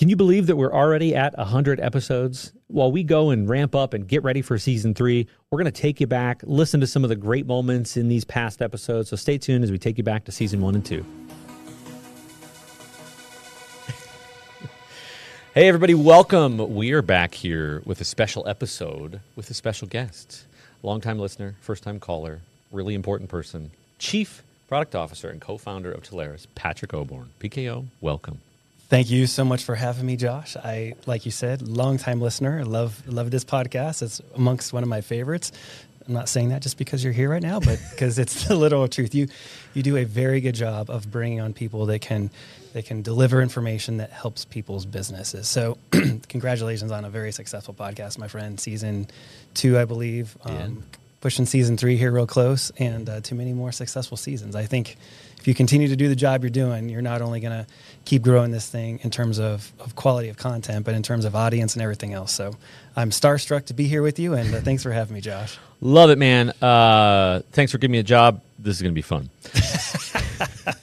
Can you believe that we're already at 100 episodes? While we go and ramp up and get ready for season three, we're going to take you back, listen to some of the great moments in these past episodes. So stay tuned as we take you back to season one and two. hey, everybody, welcome. We are back here with a special episode with a special guest. Longtime listener, first time caller, really important person, Chief Product Officer and co founder of Telarus, Patrick Oborn. PKO, welcome. Thank you so much for having me, Josh. I, like you said, longtime listener. love love this podcast. It's amongst one of my favorites. I'm not saying that just because you're here right now, but because it's the literal truth. You you do a very good job of bringing on people that can that can deliver information that helps people's businesses. So, congratulations on a very successful podcast, my friend. Season two, I believe. Um, pushing season three here real close, and uh, too many more successful seasons. I think if you continue to do the job you're doing, you're not only going to keep growing this thing in terms of, of quality of content, but in terms of audience and everything else. So I'm starstruck to be here with you, and uh, thanks for having me, Josh. Love it, man. Uh, thanks for giving me a job. This is going to be fun.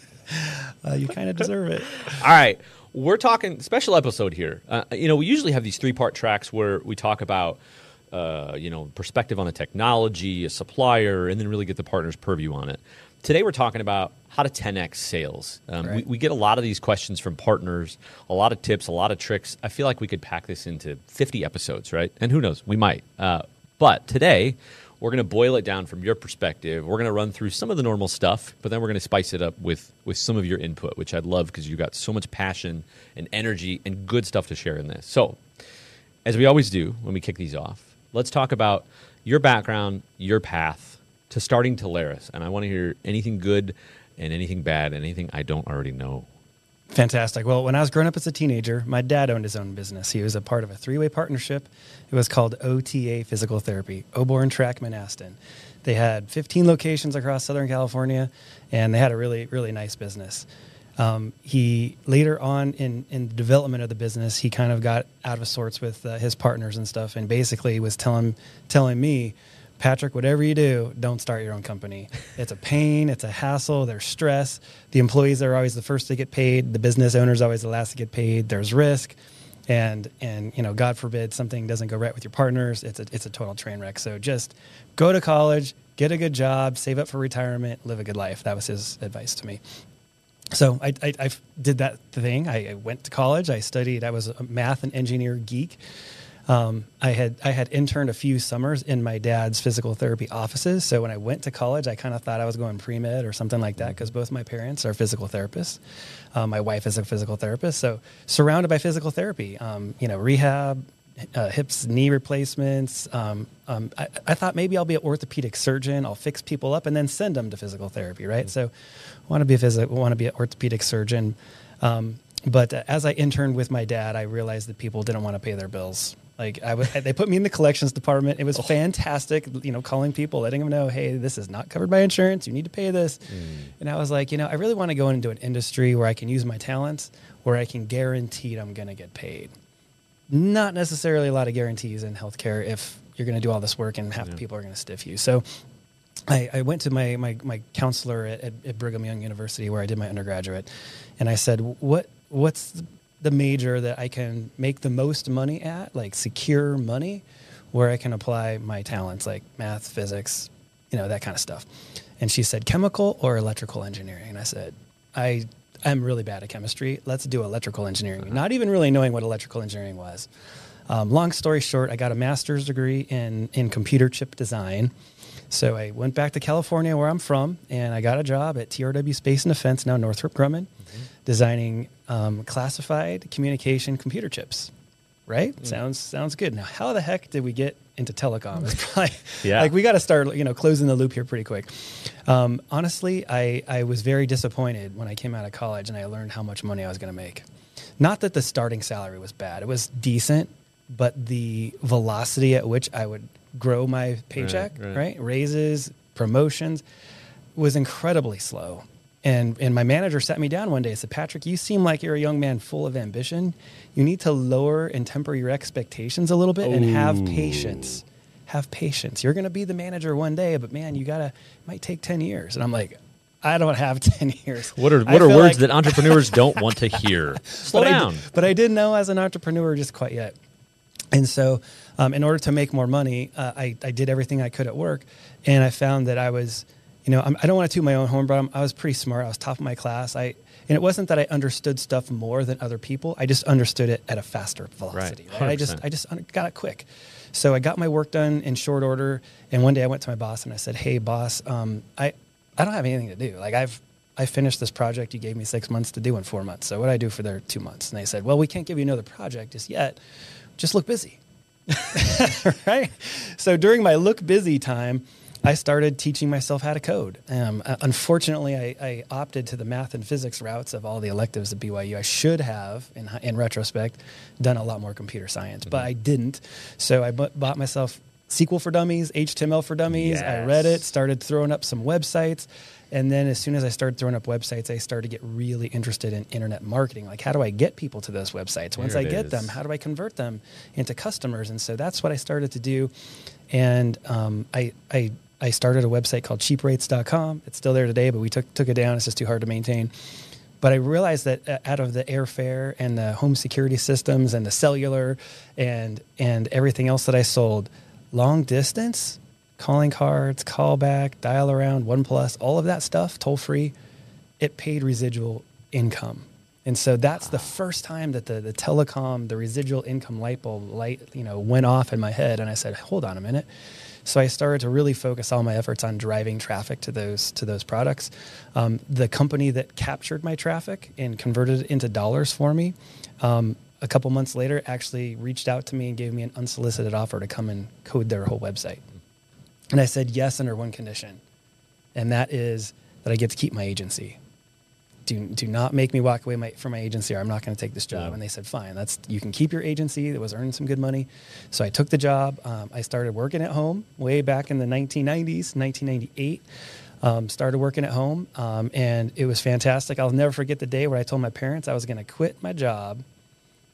uh, you kind of deserve it. All right. We're talking special episode here. Uh, you know, we usually have these three part tracks where we talk about uh, you know, perspective on a technology, a supplier, and then really get the partner's purview on it. Today, we're talking about how to 10x sales. Um, right. we, we, get a lot of these questions from partners, a lot of tips, a lot of tricks. I feel like we could pack this into 50 episodes, right? And who knows, we might. Uh, but today, we're going to boil it down from your perspective. We're going to run through some of the normal stuff, but then we're going to spice it up with, with some of your input, which I'd love because you've got so much passion and energy and good stuff to share in this. So, as we always do when we kick these off, let's talk about your background, your path to starting Telarus. And I want to hear anything good and anything bad, anything I don't already know. Fantastic. Well, when I was growing up as a teenager, my dad owned his own business. He was a part of a three way partnership. It was called OTA Physical Therapy, Oborn Trackman Aston. They had 15 locations across Southern California, and they had a really, really nice business. Um, he later on in, in the development of the business, he kind of got out of sorts with uh, his partners and stuff, and basically was telling telling me, Patrick, whatever you do, don't start your own company. It's a pain, it's a hassle, there's stress. The employees are always the first to get paid. The business owner's always the last to get paid. There's risk, and and you know, God forbid something doesn't go right with your partners. It's a it's a total train wreck. So just go to college, get a good job, save up for retirement, live a good life. That was his advice to me so I, I, I, did that thing. I, I, went to college. I studied. I was a math and engineer geek. Um, I had I had interned a few summers in my dad's physical therapy offices. So when I went to college, I kind of thought I was going pre med or something like that because both my parents are physical therapists. Um, my wife is a physical therapist, so surrounded by physical therapy. Um, you know, rehab, uh, hips, knee replacements. Um, um, I, I, thought maybe I'll be an orthopedic surgeon. I'll fix people up and then send them to physical therapy, right? Mm-hmm. So, want to be a phys- want to be an orthopedic surgeon. Um, but uh, as I interned with my dad, I realized that people didn't want to pay their bills. Like I w- they put me in the collections department. It was oh. fantastic, you know, calling people, letting them know, hey, this is not covered by insurance. You need to pay this. Mm. And I was like, you know, I really want to go into an industry where I can use my talents, where I can guarantee I'm going to get paid not necessarily a lot of guarantees in healthcare if you're going to do all this work and half yeah. the people are going to stiff you. So I, I, went to my, my, my counselor at, at, at, Brigham Young University where I did my undergraduate, and I said, "What what's the major that I can make the most money at, like secure money, where I can apply my talents, like math, physics, you know, that kind of stuff?" And she said, "Chemical or electrical engineering?" And I said, "I I'm really bad at chemistry. Let's do electrical engineering. Uh-huh. Not even really knowing what electrical engineering was. Um, long story short, I got a master's degree in, in computer chip design. So I went back to California, where I'm from, and I got a job at TRW Space and Defense, now Northrop Grumman, mm-hmm. designing um, classified communication computer chips. Right? Mm. Sounds sounds good. Now, how the heck did we get into telecom probably yeah. like we got to start you know closing the loop here pretty quick. Um, honestly, I I was very disappointed when I came out of college and I learned how much money I was going to make. Not that the starting salary was bad; it was decent, but the velocity at which I would grow my paycheck, right, right. right? raises, promotions, was incredibly slow. And, and my manager sat me down one day and said, Patrick, you seem like you're a young man full of ambition. You need to lower and temper your expectations a little bit Ooh. and have patience. Have patience. You're going to be the manager one day, but man, you got to, it might take 10 years. And I'm like, I don't have 10 years. What are I what are words like- that entrepreneurs don't want to hear? Slow but down. but I didn't know as an entrepreneur just quite yet. And so, um, in order to make more money, uh, I, I did everything I could at work. And I found that I was, you know, I'm, I don't want to toot my own horn, but I'm, I was pretty smart. I was top of my class. I, and it wasn't that I understood stuff more than other people. I just understood it at a faster velocity. Right. right? I just, I just got it quick. So I got my work done in short order. And one day I went to my boss and I said, "Hey, boss, um, I, I don't have anything to do. Like I've, I finished this project you gave me six months to do in four months. So what do I do for their two months?" And they said, "Well, we can't give you another project just yet. Just look busy." right? So during my look busy time, I started teaching myself how to code. Um, uh, unfortunately, I, I opted to the math and physics routes of all the electives at BYU. I should have, in, in retrospect, done a lot more computer science, but I didn't. So I bought myself SQL for Dummies, HTML for Dummies. I read it, started throwing up some websites. And then as soon as I started throwing up websites, I started to get really interested in internet marketing. Like, how do I get people to those websites? Once I get is. them, how do I convert them into customers? And so that's what I started to do. And um, I, I, I started a website called cheaprates.com. It's still there today, but we took, took it down. It's just too hard to maintain. But I realized that uh, out of the airfare and the home security systems and the cellular and, and everything else that I sold, long distance, calling cards, callback, dial around, one plus, all of that stuff, toll free, it paid residual income. And so that's the first time that the, the telecom, the residual income light bulb light, you know, went off in my head. And I said, hold on a minute. So I started to really focus all my efforts on driving traffic to those to those products. Um, the company that captured my traffic and converted it into dollars for me, um, a couple months later, actually reached out to me and gave me an unsolicited offer to come and code their whole website. And I said yes under one condition, and that is that I get to keep my agency. Do, do not make me walk away my, from my agency or I'm not going to take this job. Yeah. And they said, fine, that's, you can keep your agency. That was earning some good money. So I took the job. Um, I started working at home way back in the 1990s, 1998. Um, started working at home um, and it was fantastic. I'll never forget the day where I told my parents I was going to quit my job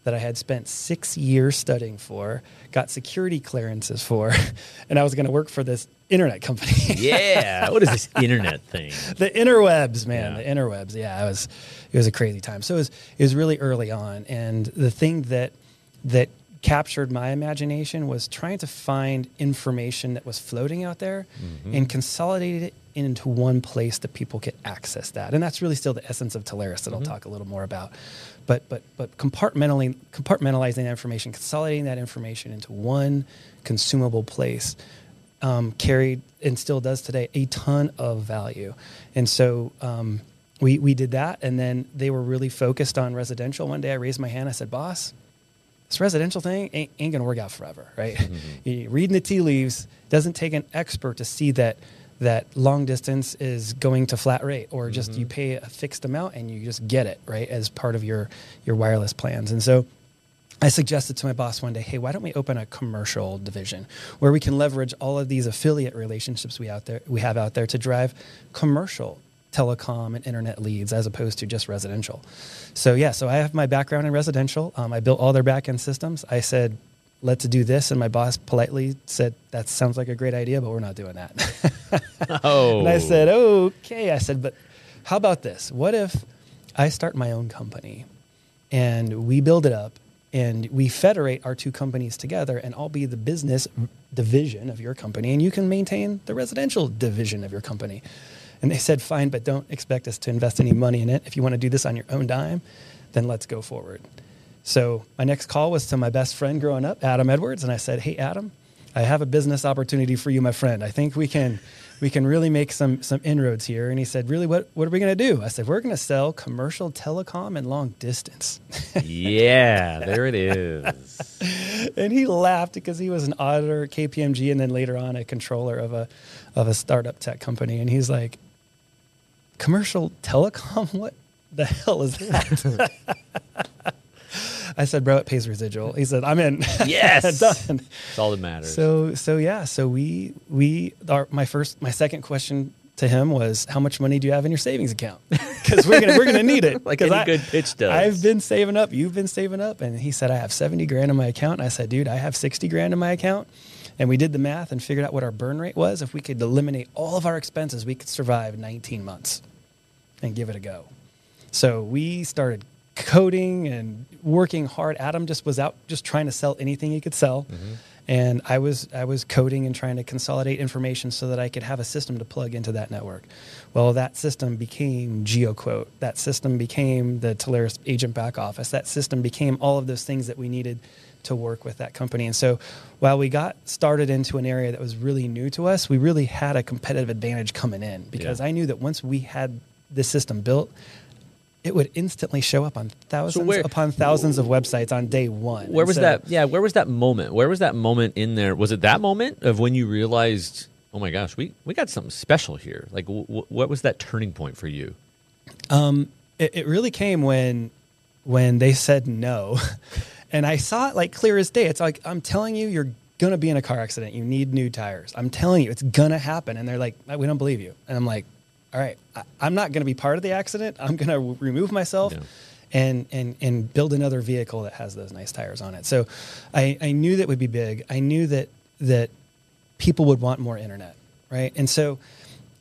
that I had spent six years studying for, got security clearances for, and I was going to work for this internet company. Yeah. what is this internet thing? the interwebs, man, Yeah. the interwebs. Yeah, it was it was a crazy time. So it was it was really early on, and the thing that that captured my imagination was trying to find information that was floating out there and consolidate it into one place that people could access that. And that's really still the essence of Telarus that I'll talk a little more about. But but but compartmentalizing compartmentalizing that information, consolidating that information into one consumable place um, carried and still does today a ton of value. And so um, we, we did that. And then they were really focused on residential. One day I raised my hand. I said, boss, this residential thing ain't, ain't going to work out forever, right? Mm-hmm. You- Reading the tea leaves doesn't take an expert to see that that long distance is going to flat rate or just you mm-hmm. pay a fixed amount and you just get it, right, as part of your your wireless plans. And so I suggested to my boss one day, hey, why don't we open a commercial division where we can leverage all of these affiliate relationships we out there we have out there to drive commercial telecom and internet leads as opposed to just residential. So yeah, so I have my background in residential. Um, I built all their backend systems. I said, let's do this, and my boss politely said, that sounds like a great idea, but we're not doing that. Oh. And I said, okay. I said, but how about this? What if I start my own company and we build it up and we federate our two companies together and I'll be the business division of your company and you can maintain the residential division of your company. And they said, fine, but don't expect us to invest any money in it. If you want to do this on your own dime, then let's go forward. So my next call was to my best friend growing up, Adam Edwards, and I said, "Hey, Adam, I have a business opportunity for you, my friend. I think we can we can really make some some inroads here." And he said, "Really? What what are we going to do?" I said, "We're going to sell commercial telecom and long distance." yeah, there it is. and he laughed because he was an auditor at KPMG and then later on a controller of a of a startup tech company. And he's like, "Commercial telecom? What the hell is that?" I said, "Bro, it pays residual." He said, "I'm in." Yes. done. It's all that matters. So so yeah, so we we our my first my second question to him was how much money do you have in your savings account? Because we're gonna we're gonna need it. Like any I- good pitch does. I've been saving up. You've been saving up, and he said I have seventy grand in my account. And I said, dude, I have sixty grand in my account. And we did the math and figured out what our burn rate was. If we could eliminate all of our expenses, we could survive 19 months. And give it a go. So we started coding and working hard. Adam just was out just trying to sell anything he could sell. Mm-hmm. And I was I was coding and trying to consolidate information so that I could have a system to plug into that network. Well, that system became GeoQuote. That system became the Telarus agent back office. That system became all of those things that we needed to work with that company. And so while we got started into an area that was really new to us, we really had a competitive advantage coming in because Yeah. I knew that once we had this system built, it would instantly show up on thousands where- upon thousands of websites on day one. Where And was so- that? Yeah, where was that moment? Where was that moment in there? Was it that moment of when you realized, oh my gosh, we, we got something special here? Like, w- w- what was that turning point for you? Um, it, it really came when when they said no and i saw it like clear as day it's like i'm telling you you're gonna be in a car accident you need new tires i'm telling you it's gonna happen and they're like we don't believe you and i'm like all right I, i'm not gonna be part of the accident i'm gonna w- remove myself Yeah. and and and build another vehicle that has those nice tires on it so i i knew that would be big i knew that that people would want more internet, right? And so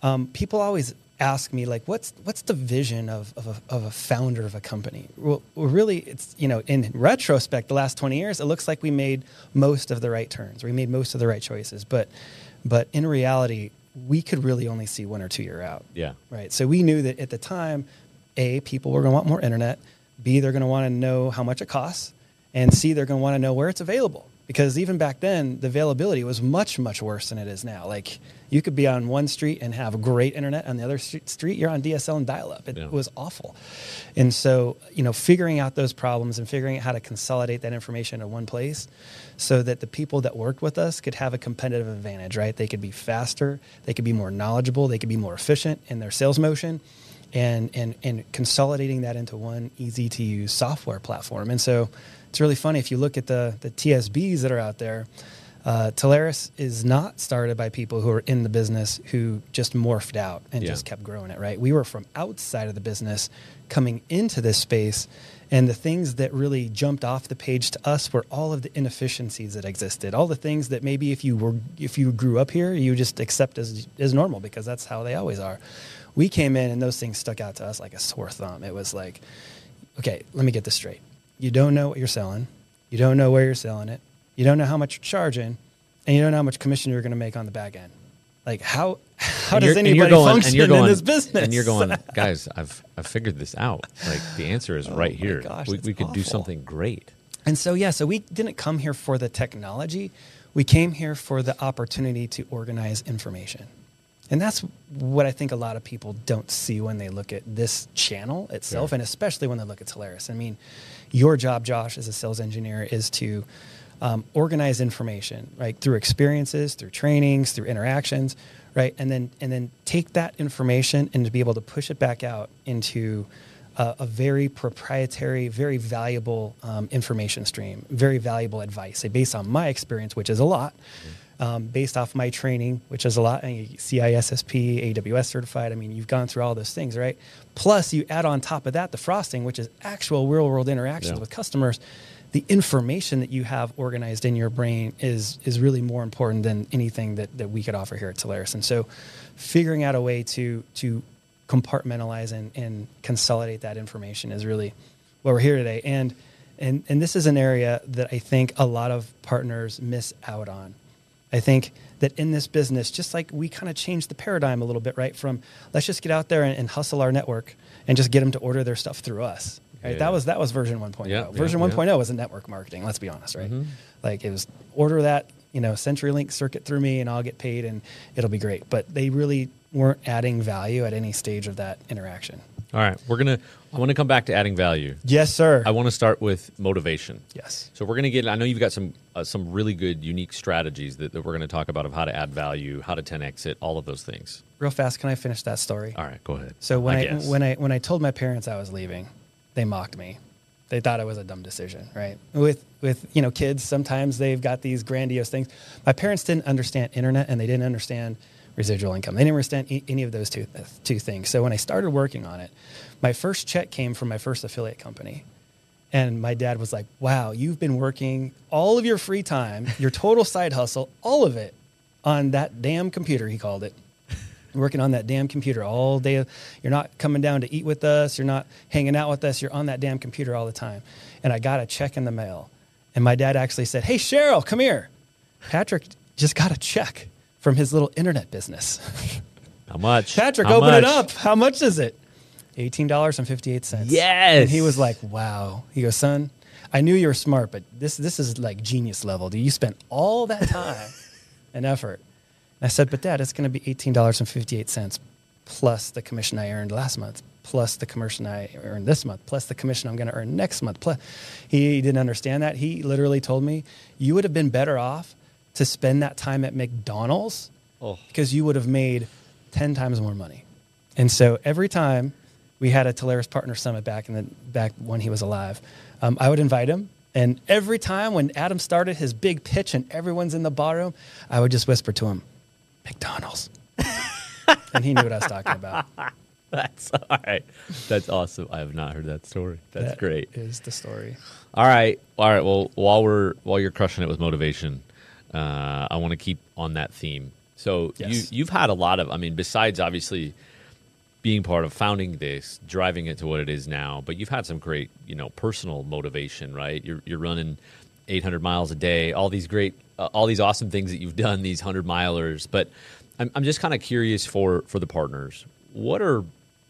um, people always ask me like, what's what's the vision of of a, of a founder of a company? Well, really, it's you know, in retrospect, the last twenty years, it looks like we made most of the right turns. We made most of the right choices, but but in reality, we could really only see one or two year out. Yeah. Right. So we knew that at the time, A, people were going to want more internet. B, they're going to want to know how much it costs. And C, they're going to want to know where it's available. Because even back then, the availability was much, much worse than it is now. Like you could be on one street and have great internet. On the other street, you're on DSL and dial up. It Yeah. was awful. And so, you know, figuring out those problems and figuring out how to consolidate that information in one place so that the people that worked with us could have a competitive advantage, right? They could be faster, they could be more knowledgeable, they could be more efficient in their sales motion. And, and, and consolidating that into one easy to use software platform. And so it's really funny if you look at the, the TSBs that are out there, uh, Telarus is not started by people who are in the business who just morphed out and Yeah. just kept growing it, right? We were from outside of the business coming into this space. And the things that really jumped off the page to us were all of the inefficiencies that existed, all the things that maybe if you were if you grew up here, you just accept as as normal because that's how they always are. We came in and those things stuck out to us like a sore thumb. It was like, okay, let me get this straight. You don't know what you're selling, you don't know where you're selling it, you don't know how much you're charging, and you don't know how much commission you're going to make on the back end. Like how how does anybody going- function going- in this business? And you're going, guys, I've I've figured this out. Like the answer is oh right Oh my here. gosh, we we could do something great. And so, yeah, so we didn't come here for the technology. We came here for the opportunity to organize information. And that's what I think a lot of people don't see when they look at this channel itself, Sure. and especially when they look at Telarus. I mean, your job, Josh, as a sales engineer, is to um, organize information, right, through experiences, through trainings, through interactions, right, and then and then take that information and to be able to push it back out into a, a very proprietary, very valuable um, information stream, very valuable advice based on my experience, which is a lot, um, based off my training, which is a lot, and you- CISSP, AWS certified. I mean, you've gone through all those things, right? Plus, you add on top of that the frosting, which is actual real world interactions Yeah. with customers. The information that you have organized in your brain is is really more important than anything that, that we could offer here at Telarus. And so, figuring out a way to to compartmentalize and, and consolidate that information is really what we're here today. And and and this is an area that I think a lot of partners miss out on. I think that in this business, just like we kind of changed the paradigm a little bit, right? From let's just get out there and, and hustle our network and just get them to order their stuff through us. Right? Yeah. That was that was version 1.0. Yeah, version yeah. 1.0 was a network marketing. Let's be honest, right? Mhm. Like it was order that you know CenturyLink circuit through me, and I'll get paid, and it'll be great. But they really weren't adding value at any stage of that interaction. All right, we're gonna. I want to come back to adding value. Yes, sir. I want to start with motivation. yes. So we're going to get. I know you've got some uh, some really good, unique strategies that, that we're going to talk about of how to add value, how to 10x it, all of those things. Real fast, can I finish that story? All right, go ahead. So when I, guess. when I when I told my parents I was leaving, they mocked me. They thought it was a dumb decision, right? With with you know kids, sometimes they've got these grandiose things. My parents didn't understand internet, and they didn't understand residual income. They didn't understand e- any of those two uh, two things. So when I started working on it, my first check came from my first affiliate company. And my dad was like, "Wow, you've been working all of your free time, your total side hustle, all of it on that damn computer." He called it working on that damn computer all day. You're not coming down to eat with us. You're not hanging out with us. You're on that damn computer all the time. And I got a check in the mail. And my dad actually said, Hey, Cheryl, come here. Patrick just got a check from his little internet business. How much? Patrick, How open much? it up. How much is it? $18.58. Yes. And he was like, wow. He goes, son, I knew you were smart, but this, this is like genius level. Do you spent all that time and effort. I said, but dad, it's going to be $18.58 plus the commission I earned last month, plus the commission I earned this month, plus the commission I'm going to earn next month. Plus, he didn't understand that. He literally told me, you would have been better off to spend that time at McDonald's Oh. because you would have made 10 times more money. And so every time we had a Telarus Partner Summit back in the back when he was alive, um, I would invite him. And every time when Adam started his big pitch and everyone's in the ballroom, I would just whisper to him, McDonald's. and he knew what I was talking about. That's all right. That's awesome. I have not heard that story. That's That great. Is the story. All right, all right. Well, while we're while you're crushing it with motivation, uh, I want to keep on that theme. So Yes. you you've had a lot of. I mean, besides obviously being part of founding this, driving it to what it is now, but you've had some great, you know, personal motivation, right? You're you're running 800 miles a day, all these great, uh, all these awesome things that you've done, these hundred milers. But I'm I'm just kind of curious for for the partners. What are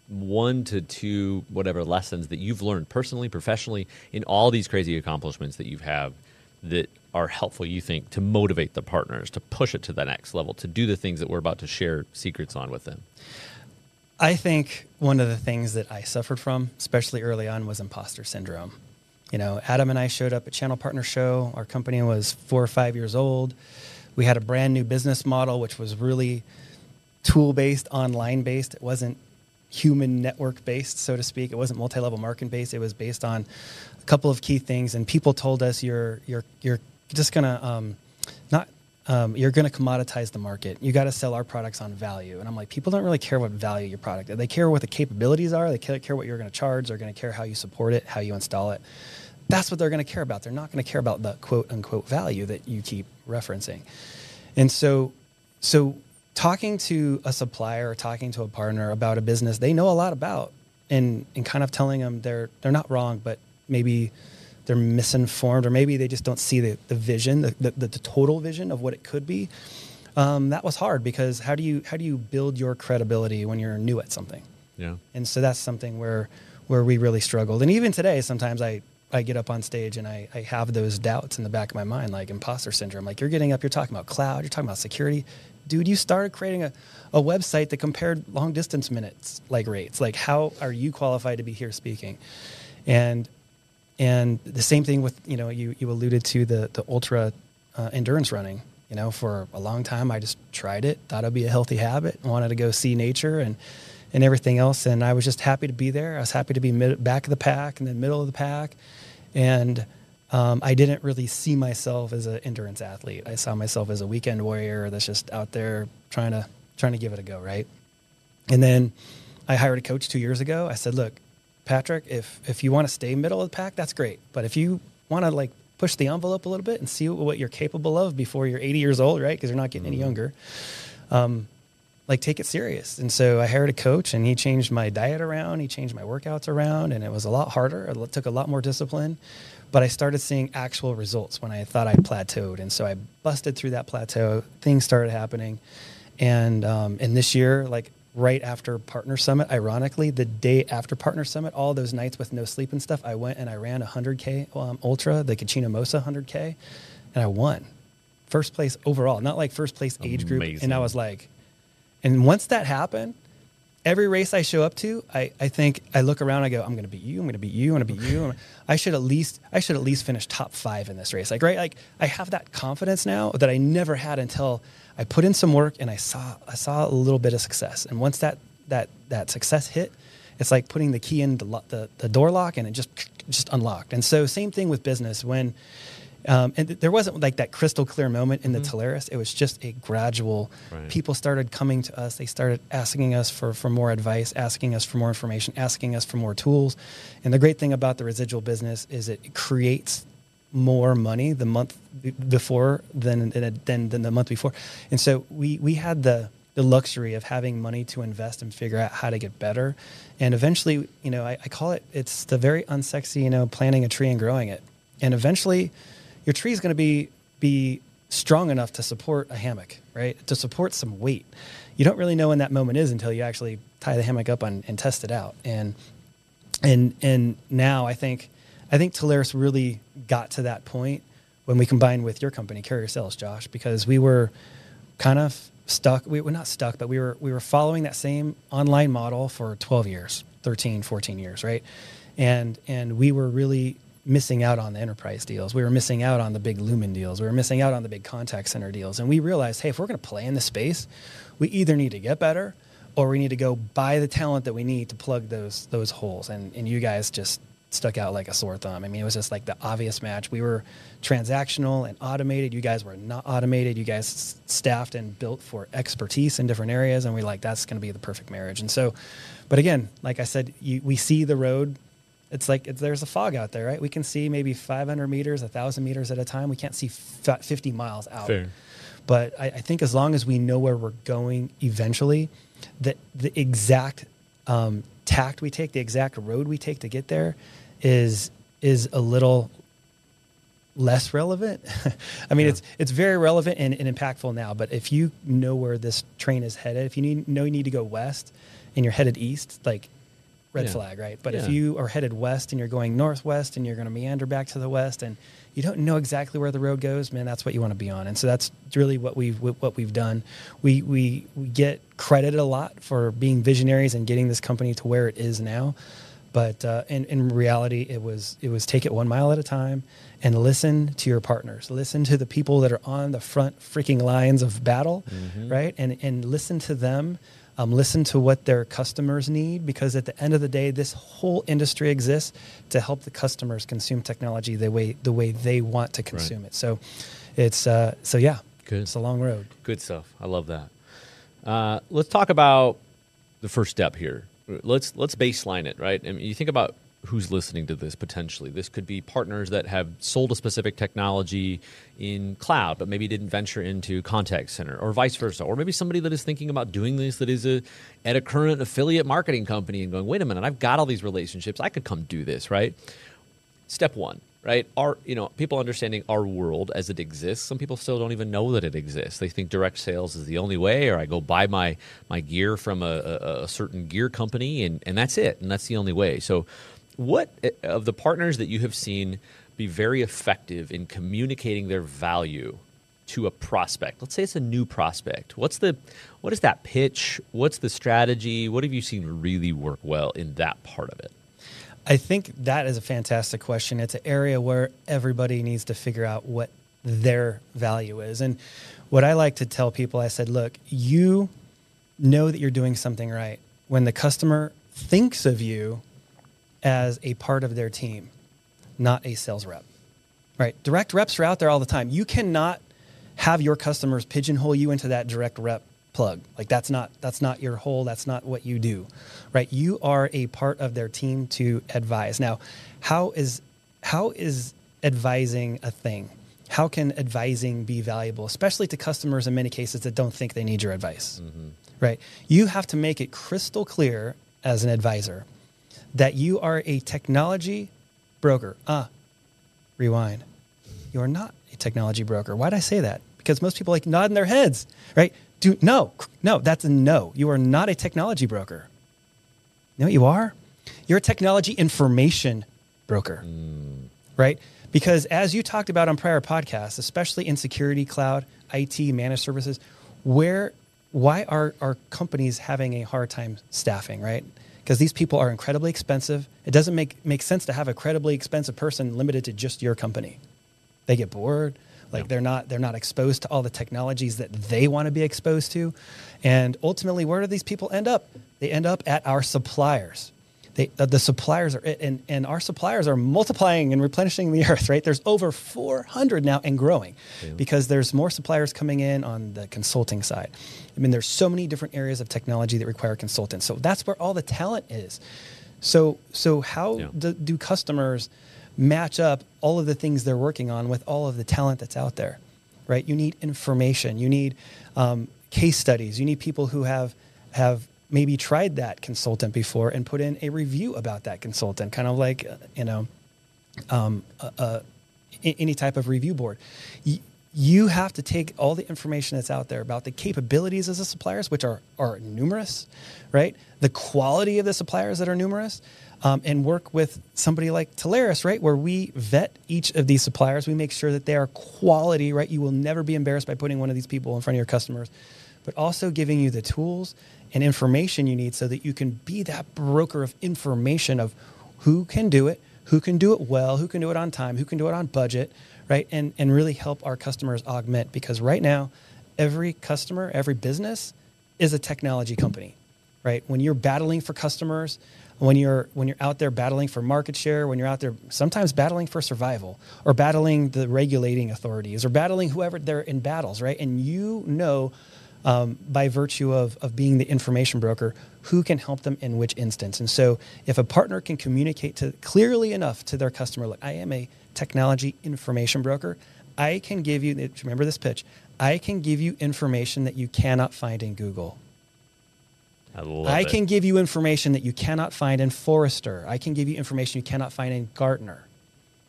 one to two whatever lessons that you've learned personally, professionally, in all these crazy accomplishments that you've had that are helpful, you think, to motivate the partners to push it to the next level, to do the things that we're about to share secrets on with them? I think one of the things that I suffered from, especially early on, was imposter syndrome. You know, Adam and I showed up at Channel Partner Show. Our company was four or five years old. We had a brand new business model, which was really tool based, online based. It wasn't human network based, so to speak. It wasn't multi level marketing based. It was based on a couple of key things. And people told us you're you're you're just gonna um, not um, you're going to commoditize the market. You got to sell our products on value. And I'm like, people don't really care what value your product. They care what the capabilities are. They care, care what you're going to charge. They're going to care how you support it, how you install it. That's what they're going to care about. They're not going to care about the quote unquote value that you keep referencing. And so, so talking to a supplier or talking to a partner about a business they know a lot about, and and kind of telling them they're they're not wrong, but maybe they're misinformed or maybe they just don't see the, the vision the, the, the total vision of what it could be um, that was hard because how do you how do you build your credibility when you're new at something Yeah. and so that's something where where we really struggled and even today sometimes i i get up on stage and i, I have those doubts in the back of my mind like imposter syndrome like you're getting up you're talking about cloud you're talking about security. Dude you started creating a, a website that compared long distance minutes like rates. Like how are you qualified to be here speaking? And and the same thing with you know you you alluded to the the ultra uh, endurance running. You know for a long time i just tried it thought it'd be a healthy habit wanted to go see nature and and everything else and i was just happy to be there i was happy to be mid, back of the pack and then middle of the pack and um, i didn't really see myself as an endurance athlete i saw myself as a weekend warrior that's just out there trying to trying to give it a go right and then i hired a coach two years ago i said look Patrick, if if you want to stay middle of the pack, that's great. But if you want to like push the envelope a little bit and see what you're capable of before you're 80 years old, right? Because you're not getting any younger. Um, like take it serious. And so I hired a coach, and he changed my diet around. He changed my workouts around, and it was a lot harder. It took a lot more discipline. But I started seeing actual results when I thought I plateaued, and so I busted through that plateau. Things started happening, and um, and this year, like right after Partner Summit, ironically, the day after Partner Summit, all those nights with no sleep and stuff, I went and I ran a 100K um, Ultra, the Kachina Mosa 100K, and I won. First place overall, not like first place age group. And I was like, and once that happened, every race I show up to, I, I think I look around, I go, I'm going to beat you, I'm going to beat you, I'm going to beat you. I should at least I should at least finish top five in this race. Like right, like I have that confidence now that I never had until I put in some work and I saw I saw a little bit of success. And once that that that success hit, it's like putting the key in the the, the door lock and it just just unlocked. And so same thing with business when. Um, and th- there wasn't like that crystal clear moment in the Telarus. It was just a gradual. Right. People started coming to us. They started asking us for for more advice, asking us for more information, asking us for more tools. And the great thing about the residual business is it creates more money the month b- before than than, than than the month before. And so we we had the the luxury of having money to invest and figure out how to get better. And eventually, you know, I, I call it it's the very unsexy, you know, planting a tree and growing it. And eventually, your tree is going to be be strong enough to support a hammock, right? To support some weight. You don't really know when that moment is until you actually tie the hammock up and test it out. And and and now I think I think Telarus really got to that point when we combined with your company, Carrier Sales, Josh, because we were kind of stuck. We were not stuck, but we were we were following that same online model for 12 years, 13, 14 years, right? And and we were really missing out on the enterprise deals. We were missing out on the big Lumen deals. We were missing out on the big contact center deals. And we realized, hey, if we're going to play in this space, we either need to get better or we need to go buy the talent that we need to plug those those holes. And and you guys just stuck out like a sore thumb. I mean, it was just like the obvious match. We were transactional and automated. You guys were not automated. You guys staffed and built for expertise in different areas, and we like that's going to be the perfect marriage. And so, but again, like I said, you, we see the road. It's like it's, there's a fog out there, right? We can see maybe 500 meters, 1,000 meters at a time. We can't see 50 miles out. Fair. But I, I think as long as we know where we're going eventually, that the exact um, tact we take, the exact road we take to get there, is is a little less relevant. I mean, yeah. it's it's very relevant and, and, impactful now. But if you know where this train is headed, if you need, know you need to go west and you're headed east, like red yeah. flag, right? But yeah. if you are headed west and you're going northwest and you're going to meander back to the west and you don't know exactly where the road goes, man, that's what you want to be on. And so that's really what we've what we've done. We we we get credited a lot for being visionaries and getting this company to where it is now. But uh, in, in reality, it was it was take it one mile at a time and listen to your partners. Listen to the people that are on the front freaking lines of battle, mm-hmm. right? And and listen to them. Um, listen to what their customers need because at the end of the day, this whole industry exists to help the customers consume technology the way the way they want to consume right. it. So, it's uh, so yeah, good. It's a long road. Good stuff. I love that. Uh, let's talk about the first step here let's let's baseline it, right? I mean, you think about who's listening to this potentially. This could be partners that have sold a specific technology in cloud, but maybe didn't venture into contact center, or vice versa. Or maybe somebody that is thinking about doing this that is a at a current affiliate marketing company and going, wait a minute, I've got all these relationships. I could come do this, right? Step one, right? Our, you know, people understanding our world as it exists. Some people still don't even know that it exists. They think direct sales is the only way, or I go buy my my gear from a, a, a certain gear company, and and that's it, and that's the only way. So, what eh, of the partners that you have seen be very effective in communicating their value to a prospect? Let's say it's a new prospect. What's the what is that pitch? What's the strategy? What have you seen really work well in that part of it? I think that is a fantastic question. It's an area where everybody needs to figure out what their value is. And what I like to tell people, I said, look, you know that you're doing something right. When the customer thinks of you as a part of their team, not a sales rep. Right? Direct reps are out there all the time. You cannot have your customers pigeonhole you into that direct rep plug. Like that's not that's not your whole. That's not what you do, right? You are a part of their team to advise. Now, how is how is advising a thing? How can advising be valuable, especially to customers in many cases that don't think they need your advice, mm-hmm. right? You have to make it crystal clear as an advisor that you are a technology broker. Ah, uh, rewind. You are not a technology broker. Why did I say that? Because most people like nodding their heads, right? Do no, no, that's a no. You are not a technology broker. You know what you are? You're a technology information broker. Mm. Right? Because as you talked about on prior podcasts, especially in security, cloud, IT, managed services, where why are our companies having a hard time staffing, right? Because these people are incredibly expensive. It doesn't make, make sense to have a credibly expensive person limited to just your company. They get bored like they're not they're not exposed to all the technologies that they want to be exposed to. And ultimately, where do these people end up? They end up at our suppliers. They, uh, the suppliers are and, and our suppliers are multiplying and replenishing the earth right there's over 400 now and growing yeah. because there's more suppliers coming in on the consulting side i mean there's so many different areas of technology that require consultants so that's where all the talent is so so how yeah. do, do customers match up all of the things they're working on with all of the talent that's out there, right? You need information. You need um, case studies. You need people who have have maybe tried that consultant before and put in a review about that consultant, kind of like uh, you know, um, any type of review board. You have to take all the information that's out there about the capabilities of the suppliers, which are are numerous, right? The quality of the suppliers that are numerous, um, and work with somebody like Telarus, right, where we vet each of these suppliers. We make sure that they are quality, right? You will never be embarrassed by putting one of these people in front of your customers, but also giving you the tools and information you need so that you can be that broker of information of who can do it, who can do it well, who can do it on time, who can do it on budget, right? And and really help our customers augment because right now, every customer, every business is a technology company, right? When you're battling for customers, when you're when you're out there battling for market share, when you're out there sometimes battling for survival or battling the regulating authorities or battling whoever they're in battles, right? And you know um, by virtue of, of being the information broker who can help them in which instance. And so if a partner can communicate to clearly enough to their customer, look, I am a technology information broker. I can give you, remember this pitch, I can give you information that you cannot find in Google. I love I can give you information that you cannot find in Forrester. I can give you information you cannot find in Gartner,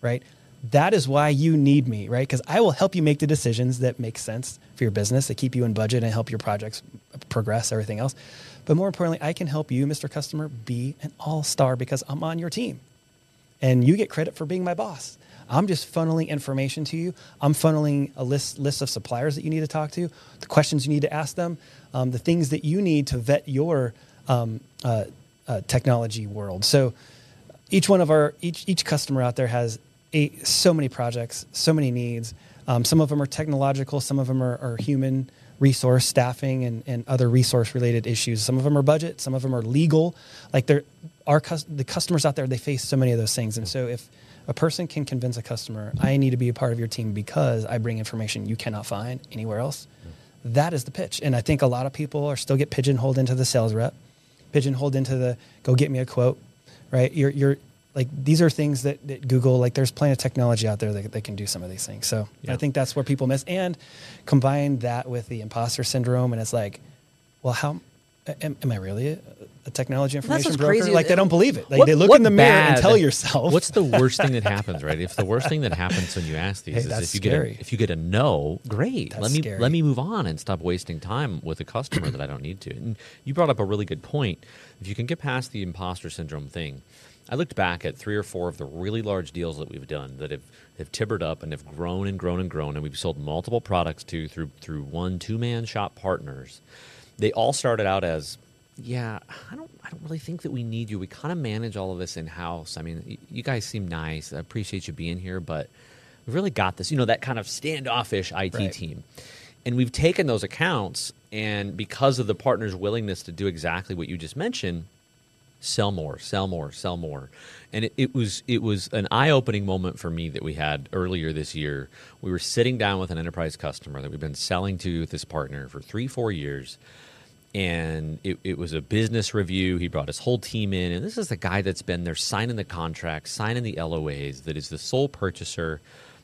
right? That is why you need me, right? Because I will help you make the decisions that make sense for your business, that keep you in budget and help your projects progress, everything else. But more importantly, I can help you, Mr. Customer, be an all star because I'm on your team. And you get credit for being my boss. I'm just funneling information to you. I'm funneling a list list of suppliers that you need to talk to, the questions you need to ask them, um, the things that you need to vet your um, uh, uh, technology world. So each one of our each each customer out there has eight, so many projects, so many needs. Um, some of them are technological, some of them are, are human resource staffing and, and other resource related issues. Some of them are budget, some of them are legal. Like they're our cus- the customers out there, they face so many of those things. And so if a person can convince a customer, I need to be a part of your team because I bring information you cannot find anywhere else. That is the pitch. And I think a lot of people are still get pigeonholed into the sales rep, pigeonholed into the go get me a quote, right? You're, you're like, these are things that, that Google, like there's plenty of technology out there that, that can do some of these things. So Yeah. I think that's where people miss. And combine that with the imposter syndrome. And it's like, well, how am, am I really a, a technology that's information what's broker? crazy. Like they don't believe it. Like What- they look in the mirror and tell yourself. What's the worst thing that happens, right? If the worst thing that happens when you ask these Hey, is that's if you get scary. a, if you get a no, great. That's let me scary. let me move on and stop wasting time with a customer that I don't need to. And you brought up a really good point. If you can get past the imposter syndrome thing, I looked back at three or four of the really large deals that we've done that have have tibbered up and have grown and grown and grown, and we've sold multiple products to through through one two man shop partners. They all started out as yeah, I don't I don't really think that we need you. We kind of manage all of this in house. I mean, y- you guys seem nice. I appreciate you being here, but we've really got this. You know, that kind of standoffish IT Right. team. And we've taken those accounts and because of the partner's willingness to do exactly what you just mentioned, sell more, sell more, sell more. And it, it was it was an eye-opening moment for me that we had earlier this year. We were sitting down with an enterprise customer that we've been selling to with this partner for three, four years. And it, it was a business review. He brought his whole team in. And this is the guy that's been there signing the contracts, signing the LOAs, that is the sole purchaser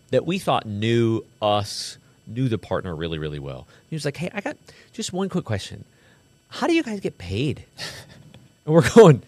that we thought knew us, knew the partner really, really well. He was like, Hey, I got just one quick question. How do you guys get paid? And we're going,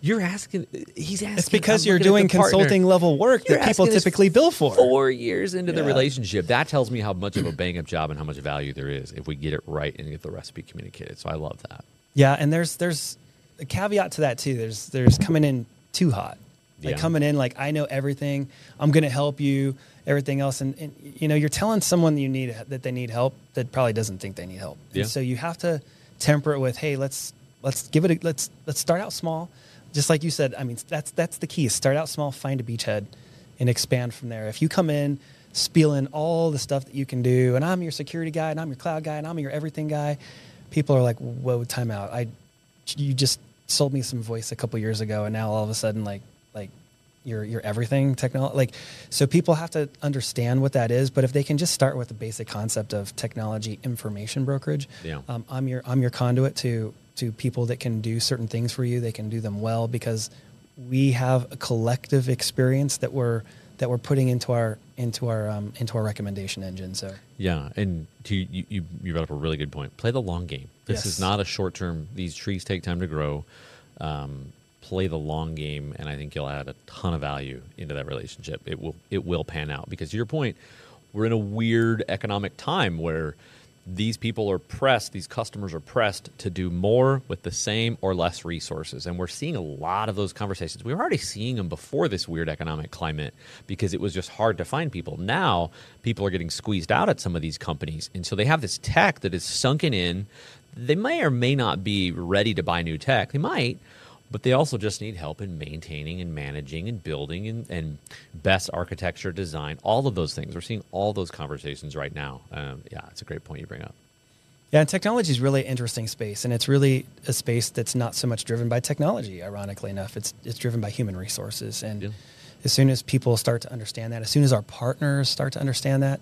you're asking, he's asking. It's because I'm you're doing the partner. consulting level work You're that people typically bill for. Four years into the relationship, that tells me how much of a bang up job and how much value there is if we get it right and get the recipe communicated. So I love that. Yeah, and there's there's a caveat to that too. There's there's coming in too hot. Like Yeah. coming in like I know everything. I'm going to help you. Everything else, and, and you know you're telling someone you need that they need help that probably doesn't think they need help. Yeah. And so you have to temper it with, hey, let's let's give it. A, let's let's start out small. Just like you said, I mean that's that's the key. Start out small, find a beachhead, and expand from there. If you come in spieling all the stuff that you can do, and I'm your security guy, and I'm your cloud guy, and I'm your everything guy, people are like, "Whoa, time out! I, you just sold me some voice a couple years ago, and now all of a sudden, like, like you're you're everything technology. Like, so people have to understand what that is. But if they can just start with the basic concept of technology information brokerage, Yeah. um, I'm your I'm your conduit to to people that can do certain things for you. They can do them well because we have a collective experience that we're that we're putting into our into our um, into our recommendation engine. So Yeah, and to, you, you you brought up a really good point. Play the long game. This Yes. is not a short term. These trees take time to grow. Um, play the long game, and I think you'll add a ton of value into that relationship. It will it will pan out because to your point, we're in a weird economic time where these people are pressed, these customers are pressed to do more with the same or less resources. And we're seeing a lot of those conversations. We were already seeing them before this weird economic climate because it was just hard to find people. Now, people are getting squeezed out at some of these companies. And so they have this tech that is sunken in. They may or may not be ready to buy new tech. They might, but they also just need help in maintaining and managing and building and, and best architecture design all of those things we're seeing all those conversations right now um, yeah it's a great point you bring up Yeah, and technology is really an interesting space, and it's really a space that's not so much driven by technology. Ironically enough, it's it's driven by human resources, and Yeah. as soon as people start to understand that, as soon as our partners start to understand that,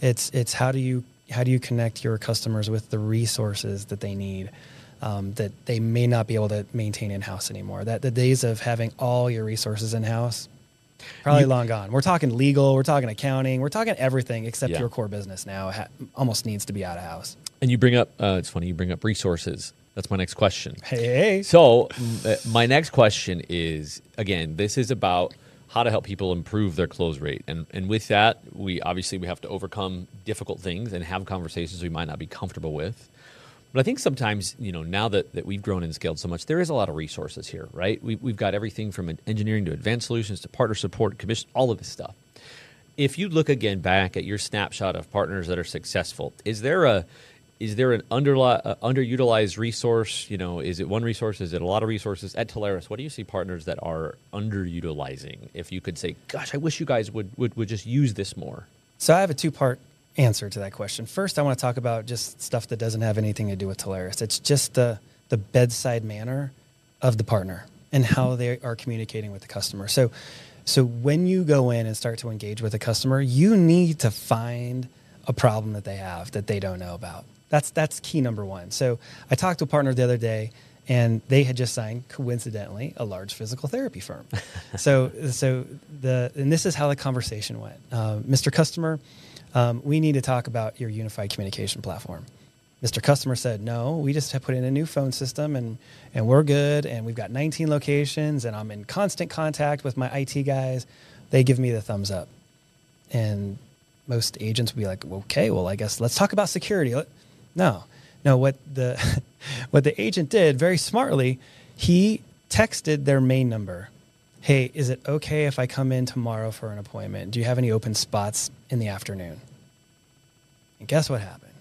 it's it's how do you how do you connect your customers with the resources that they need um, that they may not be able to maintain in house anymore. That the days of having all your resources in house. Probably You- long gone. We're talking legal, we're talking accounting, we're talking everything except Yeah. your core business now ha- almost needs to be out of house. and you bring up uh, it's funny you bring up resources that's my next question Hey, hey. So, uh, my next question is again, this is about how to help people improve their close rate. And and with that, we obviously we have to overcome difficult things and have conversations we might not be comfortable with. But I think sometimes, you know, now that, that we've grown and scaled so much, there is a lot of resources here, right? We, we've got everything from engineering to advanced solutions to partner support, commission, all of this stuff. If you look again back at your snapshot of partners that are successful, is there a is there an underli- uh, underutilized resource? You know, is it one resource? Is it a lot of resources? At Telarus, what do you see partners that are underutilizing? If you could say, "Gosh, I wish you guys would would, would just use this more." So I have a two part answer to that question. First, I want to talk about just stuff that doesn't have anything to do with Telarus. It's just the the bedside manner of the partner and how they are communicating with the customer. So so when you go in and start to engage with a customer, you need to find a problem that they have that they don't know about. That's that's key number 1. So I talked to a partner the other day and they had just signed coincidentally a large physical therapy firm. so so the and this is how the conversation went. Uh, Mr. Customer, um, we need to talk about your unified communication platform. Mr. Customer said, no, we just have put in a new phone system and, and we're good. And we've got 19 locations and I'm in constant contact with my IT guys. They give me the thumbs up. And most agents would be like, okay, well, I guess let's talk about security. No, no, what the, what the agent did very smartly, he texted their main number. Hey, is it okay if I come in tomorrow for an appointment? Do you have any open spots in the afternoon? And guess what happened?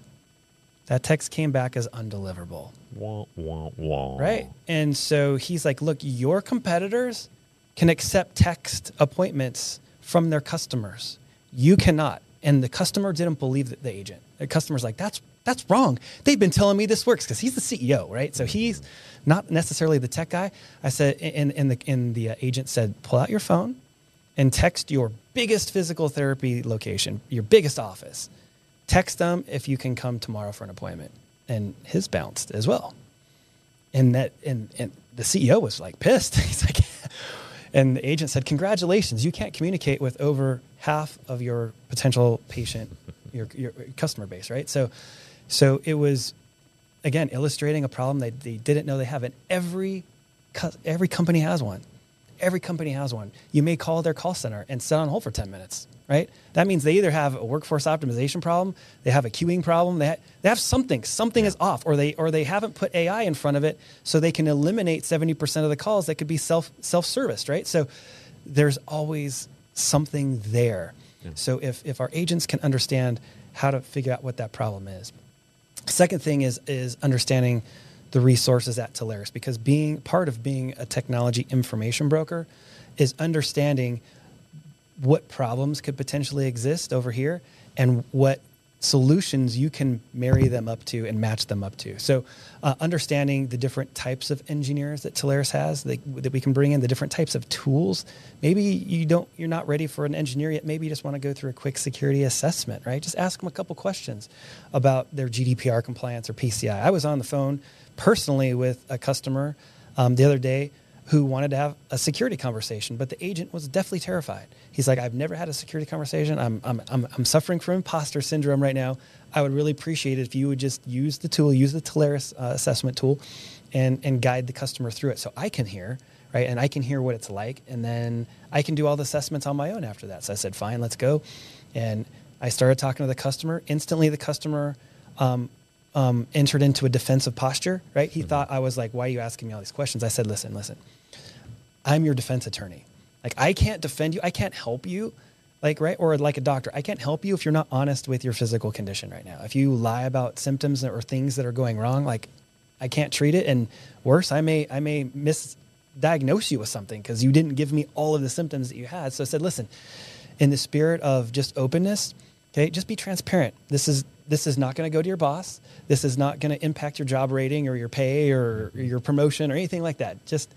That text came back as undeliverable. Wah, wah, wah. Right. And so he's like, look, your competitors can accept text appointments from their customers. You cannot. And the customer didn't believe the agent. The customer's like, that's that's wrong. They've been telling me this works because he's the CEO, right? So he's not necessarily the tech guy. I said, and, and the and the uh, agent said, pull out your phone and text your biggest physical therapy location, your biggest office. Text them if you can come tomorrow for an appointment. And his bounced as well and that and, and the CEO was like pissed. He's like, and the agent said, "Congratulations, you can't communicate with over half of your potential patient, your your customer base, right?" So, so it was again illustrating a problem that they didn't know they have, and every every company has one. Every company has one. You may call their call center and sit on hold for 10 minutes, right? That means they either have a workforce optimization problem, they have a queuing problem, they, ha- they have something, something is off, or they, or they haven't put AI in front of it so they can eliminate 70% of the calls that could be self, self-serviced, right? So there's always something there. So if, if our agents can understand how to figure out what that problem is. Second thing is is understanding the resources at Telarus because being part of being a technology information broker is understanding what problems could potentially exist over here and what solutions you can marry them up to and match them up to. So, uh, understanding the different types of engineers that Telarus has that, that we can bring in, the different types of tools. Maybe you don't, you're not ready for an engineer yet. Maybe you just want to go through a quick security assessment, right? Just ask them a couple questions about their GDPR compliance or PCI. I was on the phone personally with a customer um, the other day who wanted to have a security conversation, but the agent was definitely terrified. He's like, I've never had a security conversation. I'm, I'm, I'm, I'm suffering from imposter syndrome right now. I would really appreciate it if you would just use the tool, use the Telarus uh, assessment tool, and, and guide the customer through it so I can hear, right? And I can hear what it's like. And then I can do all the assessments on my own after that. So I said, fine, let's go. And I started talking to the customer. Instantly, the customer um, um, entered into a defensive posture, right? He mm-hmm. thought I was like, why are you asking me all these questions? I said, listen, listen, I'm your defense attorney. Like, I can't defend you. I can't help you. Like, right? Or like a doctor, I can't help you if you're not honest with your physical condition right now. If you lie about symptoms or things that are going wrong, like, I can't treat it. And worse, I may, I may misdiagnose you with something because you didn't give me all of the symptoms that you had. So I said, listen, in the spirit of just openness, okay, just be transparent. This is, this is not going to go to your boss. This is not going to impact your job rating or your pay or, or your promotion or anything like that. Just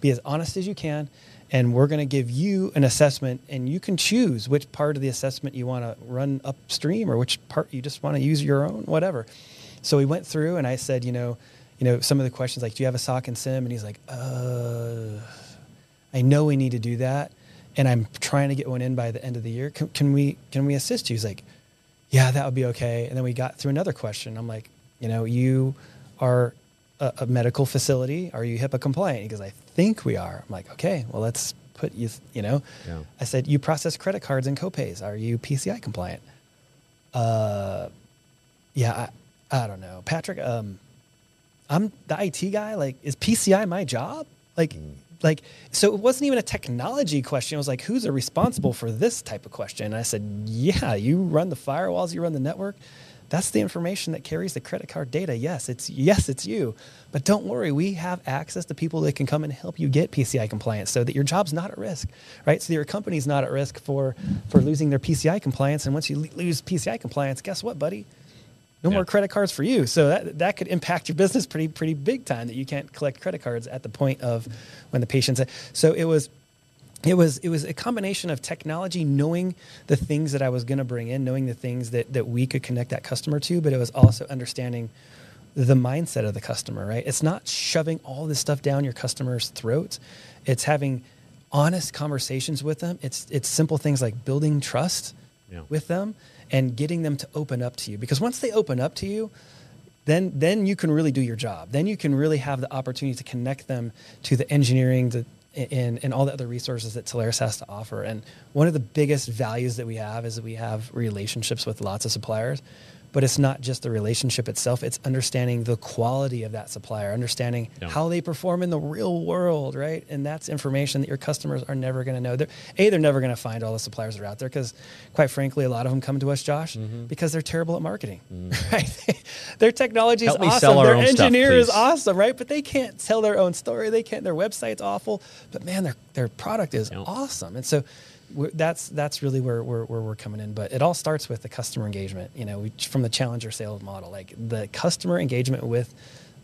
be as honest as you can and we're going to give you an assessment and you can choose which part of the assessment you want to run upstream or which part you just want to use your own whatever. So we went through and i said you know you know some of the questions like do you have a SOC and SIEM? And he's like uh i know we need to do that and i'm trying to get one in by the end of the year. Can, can we can we assist you? He's like yeah that would be okay. And then we got through another question. I'm like you know you are a, a, medical facility? Are you HIPAA compliant? He goes, I think we are. I'm like, okay, well, let's put you, you know. Yeah. I said, you process credit cards and copays. Are you PCI compliant? Uh, yeah, I, I don't know. Patrick, um, I'm the IT guy. Like, is PCI my job? Like, mm. like, so it wasn't even a technology question. It was like, who's responsible for this type of question? And I said, yeah, you run the firewalls, you run the network. That's the information that carries the credit card data. Yes, it's yes, it's you. But don't worry, we have access to people that can come and help you get PCI compliance so that your job's not at risk, right? So your company's not at risk for for losing their PCI compliance. And once you lose PCI compliance, guess what, buddy? No yeah. more credit cards for you. So that that could impact your business pretty pretty big time that you can't collect credit cards at the point of when the patient's. So it was it was it was a combination of technology knowing the things that I was going to bring in, knowing the things that that we could connect that customer to, but it was also understanding the mindset of the customer, right? It's not shoving all this stuff down your customers' throat. It's having honest conversations with them. It's it's simple things like building trust yeah. with them and getting them to open up to you because once they open up to you, then then you can really do your job. Then you can really have the opportunity to connect them to the engineering, the and, and all the other resources that Telarus has to offer. And one of the biggest values that we have is that we have relationships with lots of suppliers but it's not just the relationship itself. It's understanding the quality of that supplier understanding yeah. how they perform in the real world right? And that's information that your customers are never going to know. They're, a they're never going to find all the suppliers that are out there because quite frankly a lot of them come to us josh mm-hmm. because they're terrible at marketing mm-hmm. right? Their technology is awesome. their engineer stuff, is awesome right? But they can't tell their own story. They can't their website's awful. But man their, their product is yeah. awesome. And so that's that's really where, where, where, we're coming in. But it all starts with the customer engagement. You know, we, from the challenger sales model, like the customer engagement with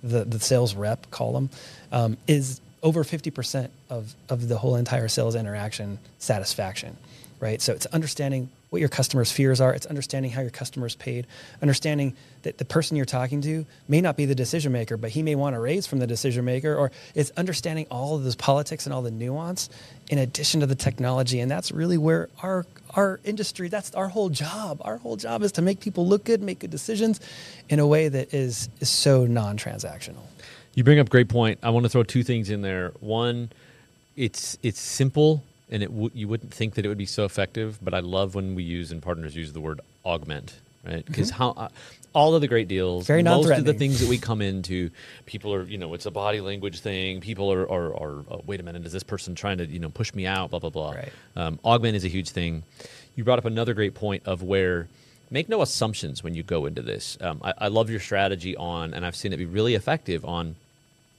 the the sales rep column um, is over fifty percent of of the whole entire sales interaction satisfaction, right? So it's understanding what your customers' fears are. It's understanding how your customers paid, understanding that the person you're talking to may not be the decision maker, but he may want a raise from the decision maker, or it's understanding all of those politics and all the nuance in addition to the technology. And that's really where our our industry, that's our whole job. Our whole job is to make people look good, make good decisions in a way that is is so non-transactional. You bring up great point. I want to throw two things in there. One, it's it's simple and it w- you wouldn't think that it would be so effective, but I love when we use and partners use the word augment, right? Because mm-hmm. how uh, all of the great deals, Very most of the things that we come into, people are you know it's a body language thing. People are are, are oh, wait a minute, is this person trying to you know push me out? Blah blah blah. Right. Um, augment is a huge thing. You brought up another great point of where make no assumptions when you go into this. Um, I, I love your strategy on, and I've seen it be really effective on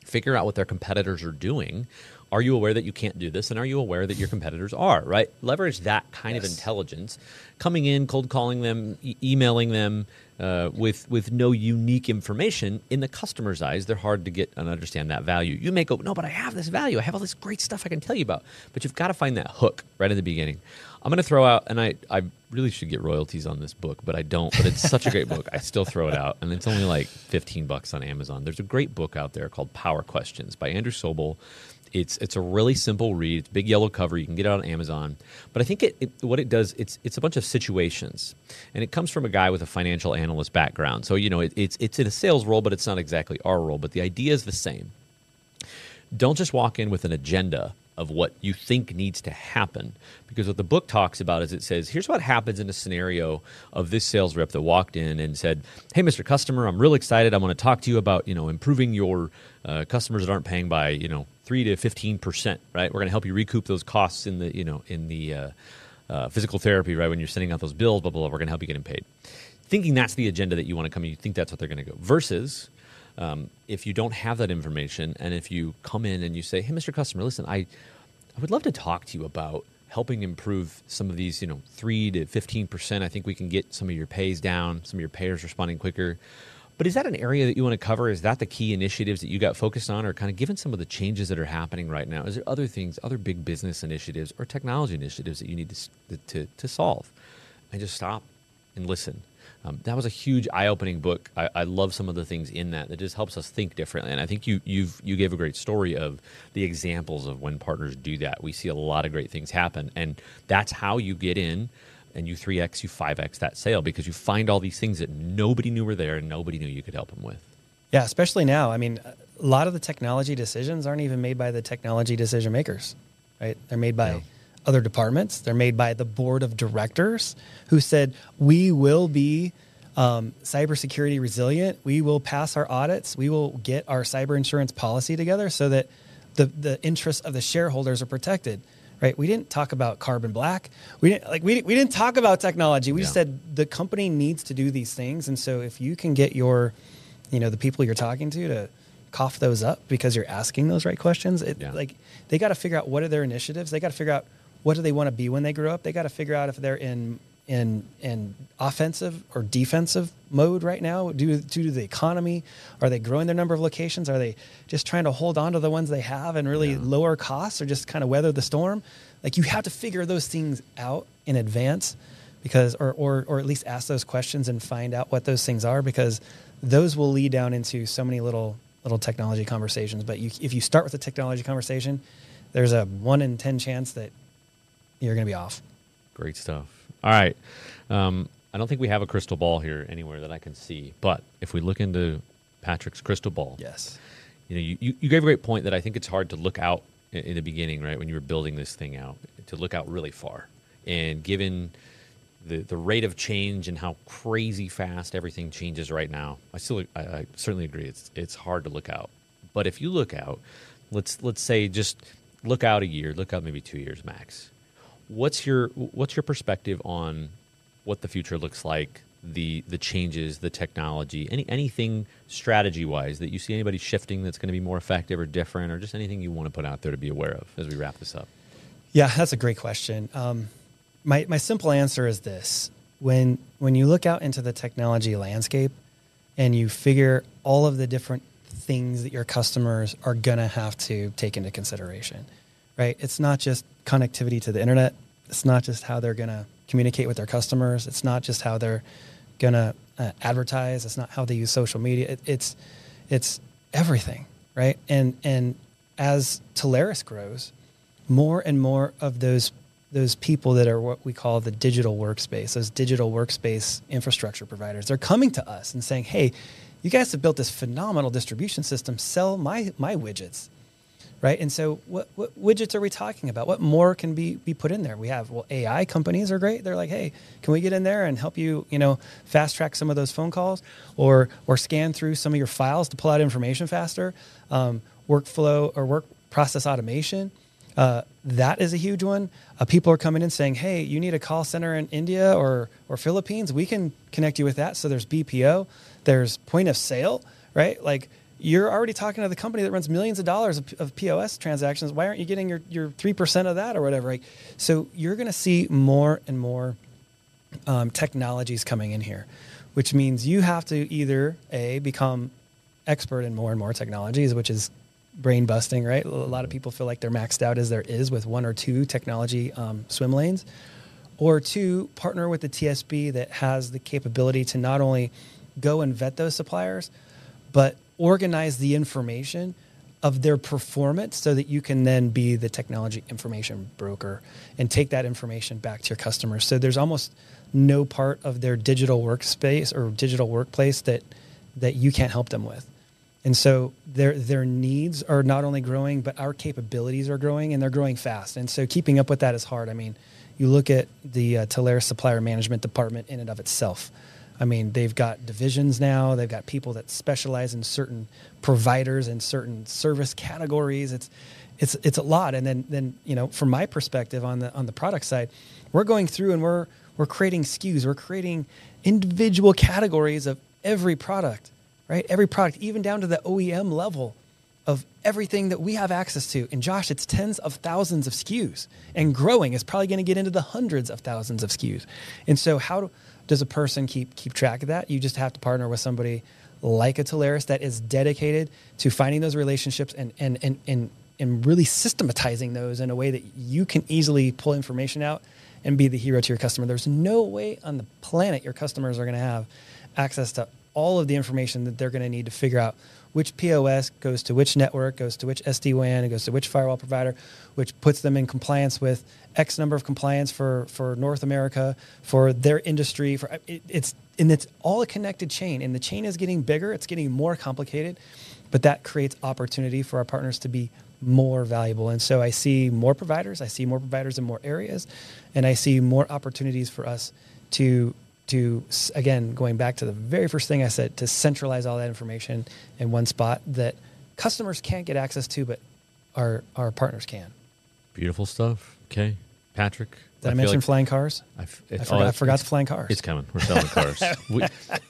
figure out what their competitors are doing are you aware that you can't do this? And are you aware that your competitors are, right? Leverage that kind yes. of intelligence. Coming in, cold calling them, e- emailing them uh, with, with no unique information in the customer's eyes, they're hard to get and understand that value. You may go, no, but I have this value. I have all this great stuff I can tell you about. But you've got to find that hook right in the beginning. I'm going to throw out, and I, I really should get royalties on this book, but I don't. But it's such a great book. I still throw it out, and it's only like fifteen bucks on Amazon. There's a great book out there called Power Questions by Andrew Sobel. It's it's a really simple read. It's big yellow cover. You can get it on Amazon. But I think it, it, what it does it's it's a bunch of situations, and it comes from a guy with a financial analyst background. So you know it, it's it's in a sales role, but it's not exactly our role. But the idea is the same. Don't just walk in with an agenda of what you think needs to happen. Because what the book talks about is it says, here's what happens in a scenario of this sales rep that walked in and said, Hey, Mr. Customer, I'm real excited. I want to talk to you about, you know, improving your uh, customers that aren't paying by, you know, three to 15%, right? We're going to help you recoup those costs in the, you know, in the uh, uh, physical therapy, right? When you're sending out those bills, blah, blah, blah. We're going to help you get them paid. Thinking that's the agenda that you want to come in, you think that's what they're going to go. Versus, um, if you don't have that information, and if you come in and you say, "Hey, Mr. Customer, listen, I, I would love to talk to you about helping improve some of these, you know, three to fifteen percent. I think we can get some of your pays down, some of your payers responding quicker." But is that an area that you want to cover? Is that the key initiatives that you got focused on, or kind of given some of the changes that are happening right now? Is there other things, other big business initiatives or technology initiatives that you need to to, to solve? And just stop and listen um, that was a huge eye-opening book. I, I, love some of the things in that that just helps us think differently. And I think you you've you gave a great story of the examples of when partners do that. We see a lot of great things happen, and that's how you get in and you 3x, you 5x that sale because you find all these things that nobody knew were there and nobody knew you could help them with. Yeah, especially now. I mean, a lot of the technology decisions aren't even made by the technology decision makers, right? They're made by other departments. They're made by the board of directors who said, we will be um, cybersecurity resilient. We will pass our audits. We will get our cyber insurance policy together so that the, the interests of the shareholders are protected. Right? We didn't talk about carbon black. We didn't like we, we didn't talk about technology. We yeah. said the company needs to do these things. And so if you can get your, you know, the people you're talking to to cough those up because you're asking those right questions, it, yeah. like they got to figure out what are their initiatives. They got to figure out what do they want to be when they grow up? They got to figure out if they're in in in offensive or defensive mode right now due, due to the economy are they growing their number of locations are they just trying to hold on to the ones they have and really yeah. lower costs or just kind of weather the storm like you have to figure those things out in advance because or, or or at least ask those questions and find out what those things are because those will lead down into so many little little technology conversations but you, if you start with a technology conversation there's a 1 in 10 chance that you're going to be off. Great stuff. All right. Um, I don't think we have a crystal ball here anywhere that I can see, but if we look into Patrick's crystal ball, yes, you know, you, you, you gave a great point that I think it's hard to look out in, in the beginning, right, when you were building this thing out, to look out really far, and given the the rate of change and how crazy fast everything changes right now, I still I, I certainly agree it's it's hard to look out, but if you look out, let's let's say just look out a year, look out maybe two years max What's your what's your perspective on what the future looks like, the the changes, the technology, any anything strategy wise that you see anybody shifting that's going to be more effective or different, or just anything you want to put out there to be aware of as we wrap this up? Yeah, that's a great question. Um, my my simple answer is this: when when you look out into the technology landscape and you figure all of the different things that your customers are going to have to take into consideration right? It's not just connectivity to the internet. It's not just how they're going to communicate with their customers. It's not just how they're going to uh, advertise. It's not how they use social media. It, it's it's everything, right? And and as Telarus grows, more and more of those those people that are what we call the digital workspace, those digital workspace infrastructure providers, they're coming to us and saying, "Hey, you guys have built this phenomenal distribution system. Sell my my widgets." Right? And so, what, what, widgets are we talking about? What more can be be put in there? We have well, AI companies are great. They're like, hey, can we get in there and help you, you know, fast track some of those phone calls, or or scan through some of your files to pull out information faster? Um, workflow or work process automation. Uh, that is a huge one. Uh, people are coming in saying, "Hey, you need a call center in India or or Philippines. We can connect you with that." So there's BPO, there's point of sale, right? Like you're already talking to the company that runs millions of dollars of, of POS transactions. Why aren't you getting your, your 3% of that or whatever? Right? So you're going to see more and more um, technologies coming in here, which means you have to either A, become expert in more and more technologies, which is brain busting, right? A lot of people feel like they're maxed out as there is with one or two technology um, swim lanes. or two, partner with the TSB that has the capability to not only go and vet those suppliers, but organize the information of their performance so that you can then be the technology information broker and take that information back to your customers. So there's almost no part of their digital workspace or digital workplace that that you can't help them with. And so their their needs are not only growing, but our capabilities are growing, and they're growing fast. And so keeping up with that is hard. I mean, you look at the uh, Supplier Management Department in and of itself. I mean, they've got divisions now. They've got people that specialize in certain providers and certain service categories. It's it's it's a lot. And then then you know, from my perspective on the on the product side, we're going through and we're we're creating SKUs. We're creating individual categories of every product, right? Every product, even down to the OEM level of everything that we have access to. And Josh, it's tens of thousands of SKUs and growing. It's probably going to get into the hundreds of thousands of SKUs. And so, how do, does a person keep keep track of that? You just have to partner with somebody like a Telarus that is dedicated to finding those relationships and and and and, and really systematizing those in a way that you can easily pull information out and be the hero to your customer. There's no way on the planet your customers are going to have access to all of the information that they're going to need to figure out which POS goes to which network, goes to which SD WAN, goes to which firewall provider, which puts them in compliance with X number of compliance for, for North America, for their industry. For it, it's and it's all a connected chain, and the chain is getting bigger. It's getting more complicated, but that creates opportunity for our partners to be more valuable. And so I see more providers. I see more providers in more areas, and I see more opportunities for us to to again going back to the very first thing I said to centralize all that information in one spot that customers can't get access to, but our our partners can. Beautiful stuff. Okay, Patrick. Did I, I mention like flying cars? I, I forgot, I forgot the flying cars. It's coming. We're selling cars. we,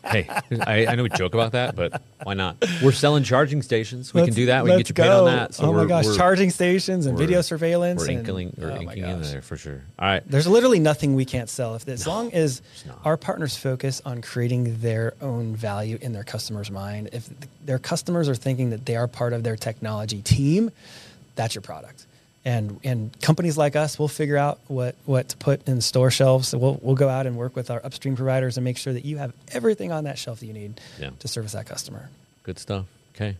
hey, I, I, know we joke about that, but why not? We're selling charging stations. We let's, can do that. We can get you paid on that. So oh my gosh, charging stations and video surveillance. We're inkling, we're oh inking in there for sure. All right. There's literally nothing we can't sell if as no, long as our partners focus on creating their own value in their customers' mind. If their customers are thinking that they are part of their technology team, that's your product and and companies like us will figure out what what to put in store shelves. So we'll we'll go out and work with our upstream providers and make sure that you have everything on that shelf that you need yeah. to service that customer. Good stuff. Okay.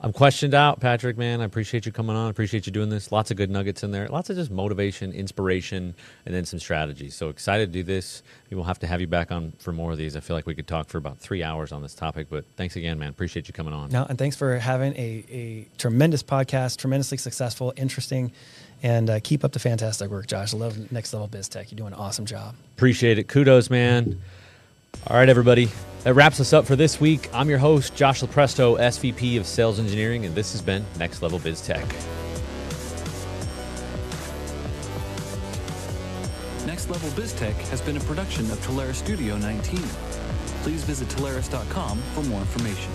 I'm questioned out, Patrick, man. I appreciate you coming on. I appreciate you doing this. Lots of good nuggets in there. Lots of just motivation, inspiration, and then some strategy. So excited to do this. We will have to have you back on for more of these. I feel like we could talk for about three hours on this topic, but thanks again, man. Appreciate you coming on. No, and thanks for having a, a tremendous podcast, tremendously successful, interesting, and uh, keep up the fantastic work, Josh. I love Next Level Biz Tech. You're doing an awesome job. Appreciate it. Kudos, man. All right, everybody. That wraps us up for this week. I'm your host, Josh Lupresto, SVP of Sales Engineering, and this has been Next Level Biz Tech. Next Level Biz Tech has been a production of Telarus Studio 19. Please visit Telarus.com for more information.